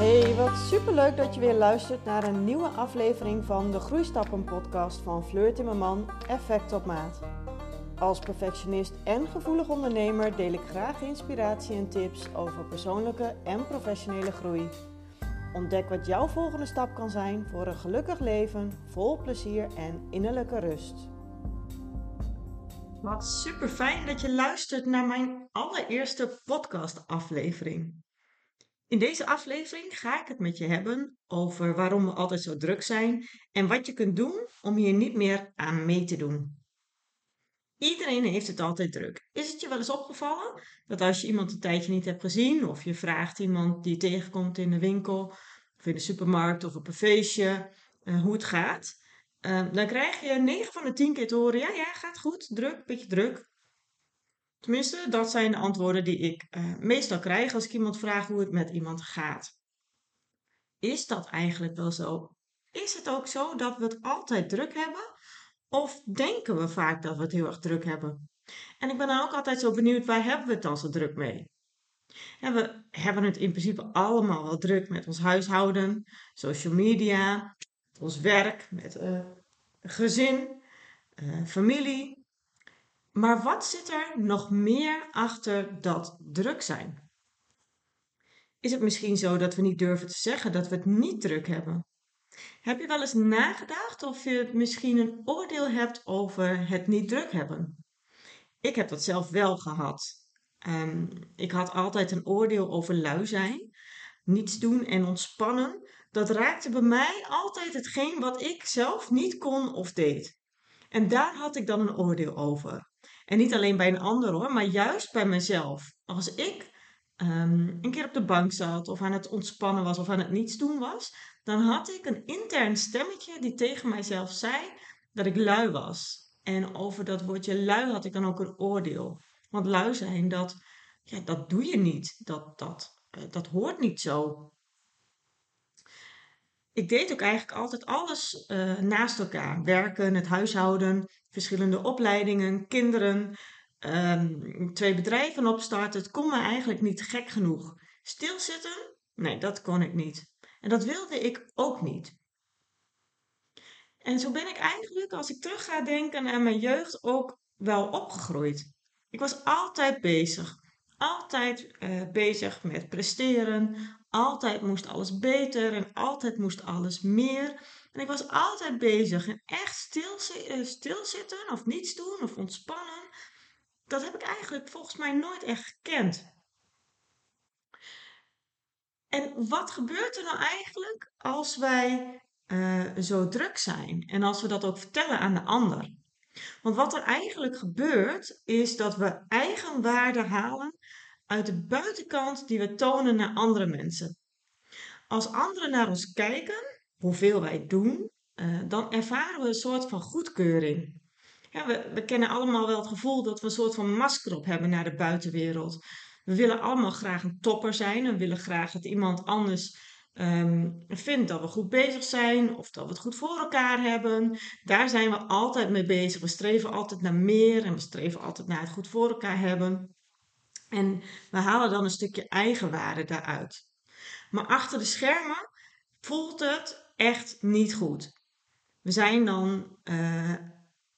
Hey, wat superleuk dat je weer luistert naar een nieuwe aflevering van de Groeistappen podcast van Fleur Timmerman, Effect op Maat. Als perfectionist en gevoelig ondernemer deel ik graag inspiratie en tips over persoonlijke en professionele groei. Ontdek wat jouw volgende stap kan zijn voor een gelukkig leven, vol plezier en innerlijke rust. Wat super fijn dat je luistert naar mijn allereerste podcast aflevering. In deze aflevering ga ik het met je hebben over waarom we altijd zo druk zijn en wat je kunt doen om hier niet meer aan mee te doen. Iedereen heeft het altijd druk. Is het je wel eens opgevallen dat als je iemand een tijdje niet hebt gezien, of je vraagt iemand die je tegenkomt in de winkel, of in de supermarkt of op een feestje, uh, hoe het gaat, uh, dan krijg je 9 van de 10 keer te horen: ja, ja, gaat goed, druk, beetje druk. Tenminste, dat zijn de antwoorden die ik uh, meestal krijg als ik iemand vraag hoe het met iemand gaat. Is dat eigenlijk wel zo? Is het ook zo dat we het altijd druk hebben? Of denken we vaak dat we het heel erg druk hebben? En ik ben dan ook altijd zo benieuwd, waar hebben we het dan zo druk mee? En we hebben het in principe allemaal wel druk met ons huishouden, social media, ons werk, met uh, gezin, uh, familie, maar wat zit er nog meer achter dat druk zijn? Is het misschien zo dat we niet durven te zeggen dat we het niet druk hebben? Heb je wel eens nagedacht of je misschien een oordeel hebt over het niet druk hebben? Ik heb dat zelf wel gehad. Um, ik had altijd een oordeel over lui zijn, niets doen en ontspannen. Dat raakte bij mij altijd hetgeen wat ik zelf niet kon of deed. En daar had ik dan een oordeel over. En niet alleen bij een ander hoor, maar juist bij mezelf. Als ik um, een keer op de bank zat of aan het ontspannen was of aan het niets doen was, dan had ik een intern stemmetje die tegen mijzelf zei dat ik lui was. En over dat woordje lui had ik dan ook een oordeel. Want lui zijn, dat, ja, dat doe je niet. Dat, dat, uh, dat hoort niet zo. Ik deed ook eigenlijk altijd alles uh, naast elkaar. Werken, het huishouden, verschillende opleidingen, kinderen, um, twee bedrijven opstarten. Het kon me eigenlijk niet gek genoeg. Stilzitten? Nee, dat kon ik niet. En dat wilde ik ook niet. En zo ben ik eigenlijk, als ik terug ga denken aan mijn jeugd, ook wel opgegroeid. Ik was altijd bezig. Altijd uh, bezig met presteren. Altijd moest alles beter en altijd moest alles meer. En ik was altijd bezig en echt stil, uh, stilzitten of niets doen of ontspannen. Dat heb ik eigenlijk volgens mij nooit echt gekend. En wat gebeurt er nou eigenlijk als wij uh, zo druk zijn en als we dat ook vertellen aan de ander? Want wat er eigenlijk gebeurt, is dat we eigenwaarde halen uit de buitenkant die we tonen naar andere mensen. Als anderen naar ons kijken, hoeveel wij doen, uh, dan ervaren we een soort van goedkeuring. Ja, we, we kennen allemaal wel het gevoel dat we een soort van masker op hebben naar de buitenwereld. We willen allemaal graag een topper zijn en willen graag dat iemand anders um, vindt dat we goed bezig zijn of dat we het goed voor elkaar hebben. Daar zijn we altijd mee bezig. We streven altijd naar meer en we streven altijd naar het goed voor elkaar hebben. En we halen dan een stukje eigenwaarde daaruit. Maar achter de schermen voelt het echt niet goed. We zijn dan uh,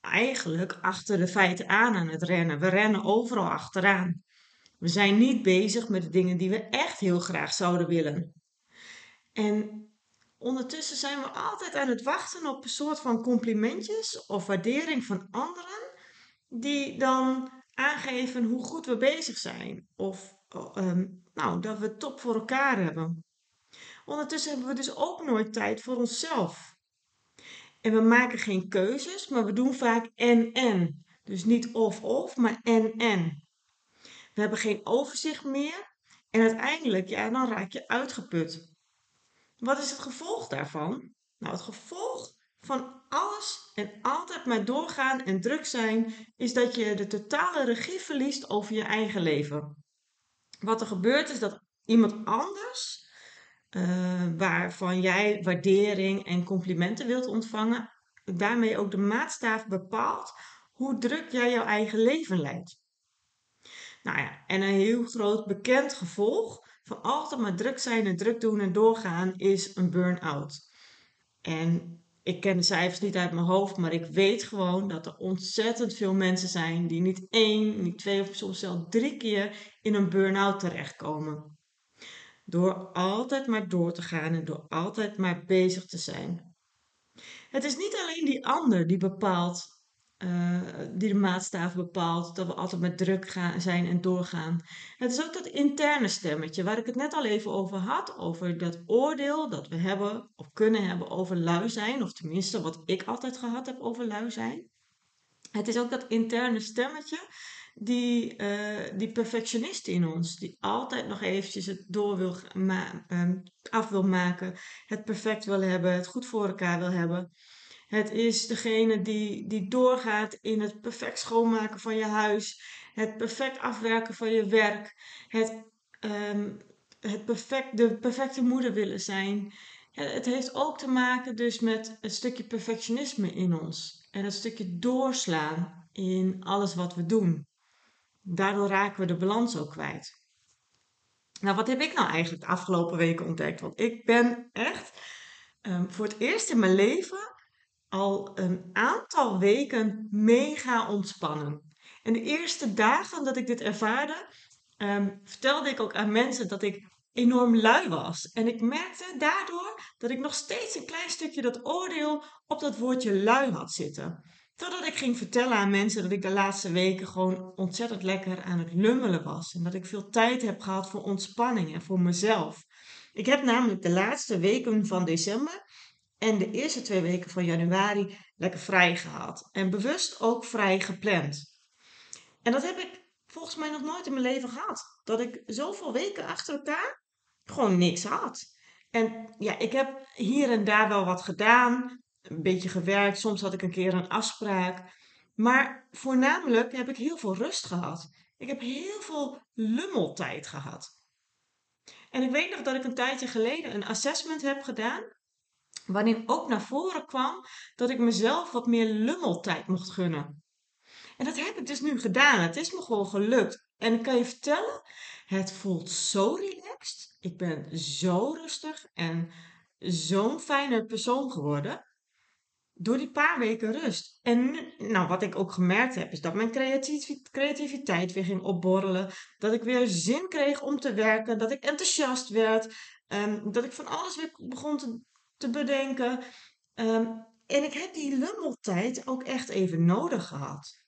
eigenlijk achter de feiten aan aan het rennen. We rennen overal achteraan. We zijn niet bezig met de dingen die we echt heel graag zouden willen. En ondertussen zijn we altijd aan het wachten op een soort van complimentjes of waardering van anderen, die dan aangeven hoe goed we bezig zijn. Of um, nou, dat we top voor elkaar hebben. Ondertussen hebben we dus ook nooit tijd voor onszelf. En we maken geen keuzes, maar we doen vaak en-en. Dus niet of-of, maar en-en. We hebben geen overzicht meer en uiteindelijk, ja, dan raak je uitgeput. Wat is het gevolg daarvan? Nou, het gevolg van alles en altijd maar doorgaan en druk zijn, is dat je de totale regie verliest over je eigen leven. Wat er gebeurt is dat iemand anders, uh, waarvan jij waardering en complimenten wilt ontvangen, daarmee ook de maatstaaf bepaalt hoe druk jij jouw eigen leven leidt. Nou ja, en een heel groot bekend gevolg van altijd maar druk zijn en druk doen en doorgaan is een burn-out. En ik ken de cijfers niet uit mijn hoofd, maar ik weet gewoon dat er ontzettend veel mensen zijn die niet één, niet twee of soms zelfs drie keer in een burn-out terechtkomen. Door altijd maar door te gaan en door altijd maar bezig te zijn. Het is niet alleen die ander die bepaalt, uh, die de maatstaf bepaalt, dat we altijd met druk gaan, zijn en doorgaan. Het is ook dat interne stemmetje waar ik het net al even over had, over dat oordeel dat we hebben of kunnen hebben over lui zijn, of tenminste wat ik altijd gehad heb over lui zijn. Het is ook dat interne stemmetje die, uh, die perfectionist in ons, die altijd nog eventjes het door wil um, af wil maken, het perfect wil hebben, het goed voor elkaar wil hebben. Het is degene die, die doorgaat in het perfect schoonmaken van je huis, het perfect afwerken van je werk, het, um, het perfect, de perfecte moeder willen zijn. het heeft ook te maken dus met een stukje perfectionisme in ons en een stukje doorslaan in alles wat we doen. Daardoor raken we de balans ook kwijt. Nou, wat heb ik nou eigenlijk de afgelopen weken ontdekt? Want ik ben echt um, voor het eerst in mijn leven al een aantal weken mega ontspannen. En de eerste dagen dat ik dit ervaarde, um, vertelde ik ook aan mensen dat ik enorm lui was. En ik merkte daardoor dat ik nog steeds een klein stukje dat oordeel op dat woordje lui had zitten. Totdat ik ging vertellen aan mensen dat ik de laatste weken gewoon ontzettend lekker aan het lummelen was. En dat ik veel tijd heb gehad voor ontspanning en voor mezelf. Ik heb namelijk de laatste weken van december en de eerste twee weken van januari lekker vrij gehad. En bewust ook vrij gepland. En dat heb ik volgens mij nog nooit in mijn leven gehad. Dat ik zoveel weken achter elkaar gewoon niks had. En ja, ik heb hier en daar wel wat gedaan een beetje gewerkt. Soms had ik een keer een afspraak. Maar voornamelijk heb ik heel veel rust gehad. Ik heb heel veel lummeltijd gehad. En ik weet nog dat ik een tijdje geleden een assessment heb gedaan. Waarin ook naar voren kwam dat ik mezelf wat meer lummeltijd mocht gunnen. En dat heb ik dus nu gedaan. Het is me gewoon gelukt. En ik kan je vertellen, het voelt zo relaxed. Ik ben zo rustig en zo'n fijne persoon geworden door die paar weken rust. En nou, wat ik ook gemerkt heb, is dat mijn creativiteit weer ging opborrelen. Dat ik weer zin kreeg om te werken. Dat ik enthousiast werd. Um, dat ik van alles weer begon te, te bedenken. Um, en ik heb die lummeltijd ook echt even nodig gehad.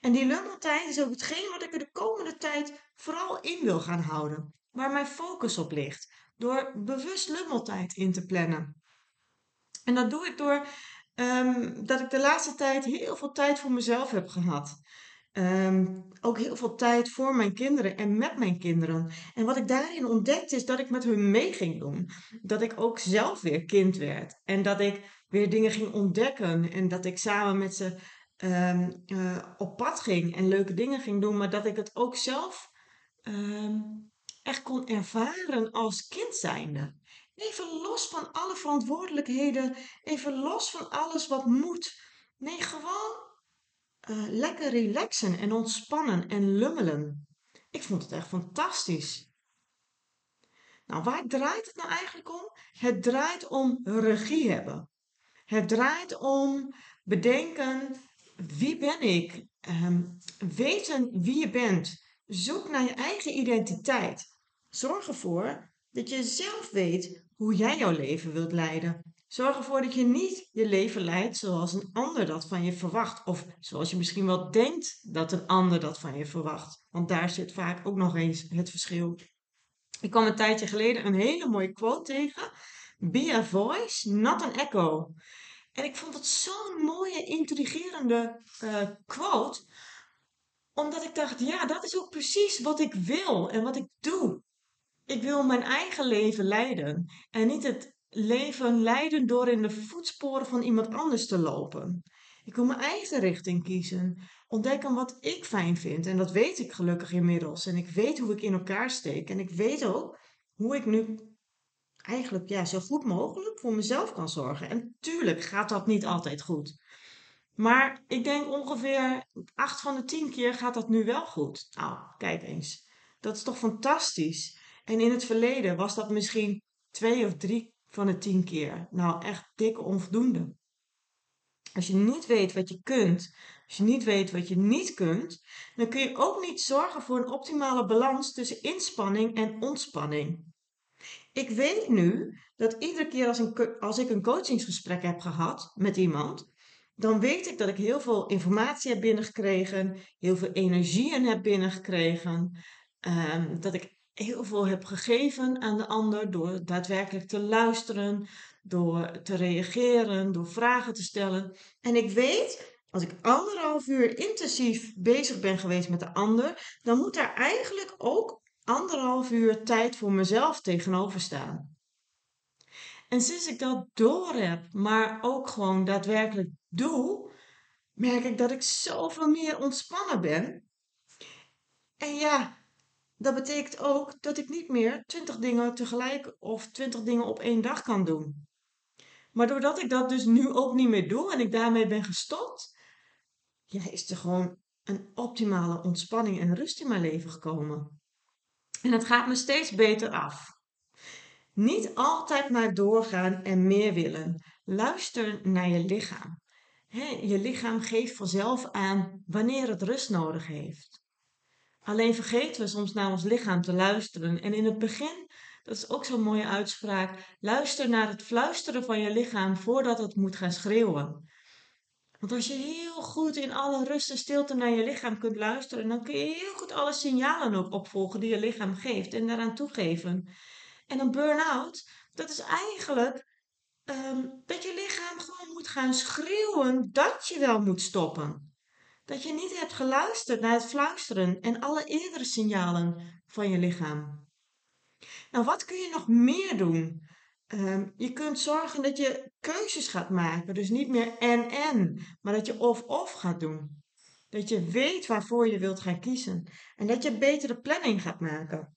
En die lummeltijd is ook hetgeen wat ik er de komende tijd vooral in wil gaan houden. Waar mijn focus op ligt. Door bewust lummeltijd in te plannen. En dat doe ik door um, dat ik de laatste tijd heel veel tijd voor mezelf heb gehad. Um, ook heel veel tijd voor mijn kinderen en met mijn kinderen. En wat ik daarin ontdekte is dat ik met hun mee ging doen. Dat ik ook zelf weer kind werd. En dat ik weer dingen ging ontdekken. En dat ik samen met ze um, uh, op pad ging en leuke dingen ging doen. Maar dat ik het ook zelf echt kon ervaren als kind zijnde. Even los van alle verantwoordelijkheden. Even los van alles wat moet. Nee, gewoon uh, lekker relaxen en ontspannen en lummelen. Ik vond het echt fantastisch. Nou, waar draait het nou eigenlijk om? Het draait om regie hebben. Het draait om bedenken wie ben ik? Um, weten wie je bent. Zoek naar je eigen identiteit. Zorg ervoor dat je zelf weet hoe jij jouw leven wilt leiden. Zorg ervoor dat je niet je leven leidt zoals een ander dat van je verwacht. Of zoals je misschien wel denkt dat een ander dat van je verwacht. Want daar zit vaak ook nog eens het verschil. Ik kwam een tijdje geleden een hele mooie quote tegen. Be a voice, not an echo. En ik vond het zo'n mooie, intrigerende uh, quote. Omdat ik dacht, ja, dat is ook precies wat ik wil en wat ik doe. Ik wil mijn eigen leven leiden en niet het leven leiden door in de voetsporen van iemand anders te lopen. Ik wil mijn eigen richting kiezen, ontdekken wat ik fijn vind en dat weet ik gelukkig inmiddels. En ik weet hoe ik in elkaar steek en ik weet ook hoe ik nu eigenlijk ja, zo goed mogelijk voor mezelf kan zorgen. En tuurlijk gaat dat niet altijd goed. Maar ik denk ongeveer acht van de tien keer gaat dat nu wel goed. Nou, kijk eens. Dat is toch fantastisch. En in het verleden was dat misschien twee of drie van de tien keer. Nou, echt dikke onvoldoende. Als je niet weet wat je kunt, als je niet weet wat je niet kunt, dan kun je ook niet zorgen voor een optimale balans tussen inspanning en ontspanning. Ik weet nu dat iedere keer als, een, als ik een coachingsgesprek heb gehad met iemand, dan weet ik dat ik heel veel informatie heb binnengekregen, heel veel energie heb binnengekregen, um, dat ik heel veel heb gegeven aan de ander door daadwerkelijk te luisteren, door te reageren, door vragen te stellen. En ik weet, als ik anderhalf uur intensief bezig ben geweest met de ander, dan moet daar eigenlijk ook anderhalf uur tijd voor mezelf tegenover staan. En sinds ik dat door heb, maar ook gewoon daadwerkelijk doe, merk ik dat ik zoveel meer ontspannen ben. En ja, dat betekent ook dat ik niet meer twintig dingen tegelijk of twintig dingen op één dag kan doen. Maar doordat ik dat dus nu ook niet meer doe en ik daarmee ben gestopt, ja, is er gewoon een optimale ontspanning en rust in mijn leven gekomen. En het gaat me steeds beter af. Niet altijd maar doorgaan en meer willen. Luister naar je lichaam. je lichaam geeft vanzelf aan wanneer het rust nodig heeft. Alleen vergeten we soms naar ons lichaam te luisteren. En in het begin, dat is ook zo'n mooie uitspraak, luister naar het fluisteren van je lichaam voordat het moet gaan schreeuwen. Want als je heel goed in alle rust en stilte naar je lichaam kunt luisteren, dan kun je heel goed alle signalen ook opvolgen die je lichaam geeft en daaraan toegeven. En een burn-out, dat is eigenlijk ehm, dat je lichaam gewoon moet gaan schreeuwen dat je wel moet stoppen. Dat je niet hebt geluisterd naar het fluisteren en alle eerdere signalen van je lichaam. Nou, wat kun je nog meer doen? Ehm, je kunt zorgen dat je keuzes gaat maken. Dus niet meer en-en, maar dat je of-of gaat doen. Dat je weet waarvoor je wilt gaan kiezen. En dat je betere planning gaat maken.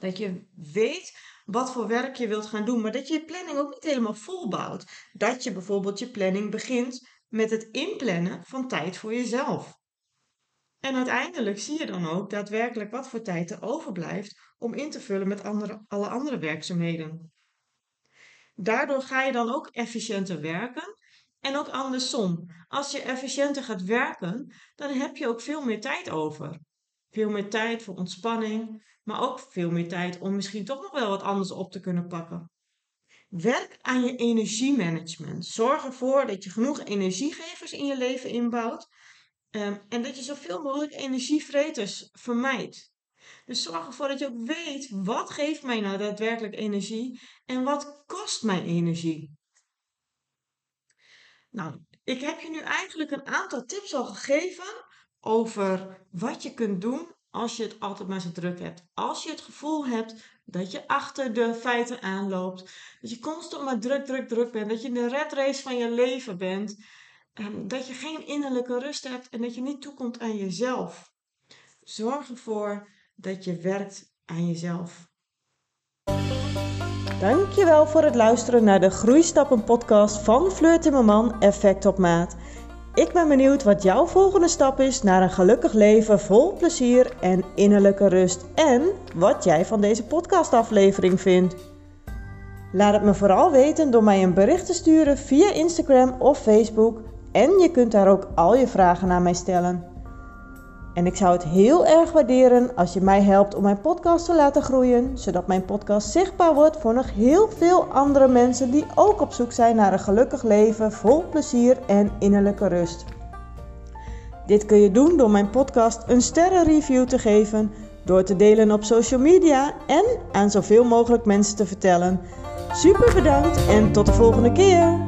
Dat je weet wat voor werk je wilt gaan doen, maar dat je je planning ook niet helemaal volbouwt. Dat je bijvoorbeeld je planning begint met het inplannen van tijd voor jezelf. En uiteindelijk zie je dan ook daadwerkelijk wat voor tijd er overblijft om in te vullen met andere, alle andere werkzaamheden. Daardoor ga je dan ook efficiënter werken en ook andersom. Als je efficiënter gaat werken, dan heb je ook veel meer tijd over. Veel meer tijd voor ontspanning, maar ook veel meer tijd om misschien toch nog wel wat anders op te kunnen pakken. Werk aan je energiemanagement. Zorg ervoor dat je genoeg energiegevers in je leven inbouwt ehm, en dat je zoveel mogelijk energievreters vermijdt. Dus zorg ervoor dat je ook weet wat geeft mij nou daadwerkelijk energie en wat kost mij energie. Nou, ik heb je nu eigenlijk een aantal tips al gegeven over wat je kunt doen als je het altijd maar zo druk hebt. Als je het gevoel hebt dat je achter de feiten aanloopt, dat je constant maar druk, druk, druk bent, dat je in de red race van je leven bent, ehm, dat je geen innerlijke rust hebt en dat je niet toekomt aan jezelf. Zorg ervoor dat je werkt aan jezelf. Dankjewel voor het luisteren naar de Groeistappen podcast van Fleur Timmerman Effect op Maat. Ik ben benieuwd wat jouw volgende stap is naar een gelukkig leven vol plezier en innerlijke rust. En wat jij van deze podcastaflevering vindt. Laat het me vooral weten door mij een bericht te sturen via Instagram of Facebook. En je kunt daar ook al je vragen naar mij stellen. En ik zou het heel erg waarderen als je mij helpt om mijn podcast te laten groeien, zodat mijn podcast zichtbaar wordt voor nog heel veel andere mensen die ook op zoek zijn naar een gelukkig leven vol plezier en innerlijke rust. Dit kun je doen door mijn podcast een sterrenreview te geven, door te delen op social media en aan zoveel mogelijk mensen te vertellen. Super bedankt en tot de volgende keer!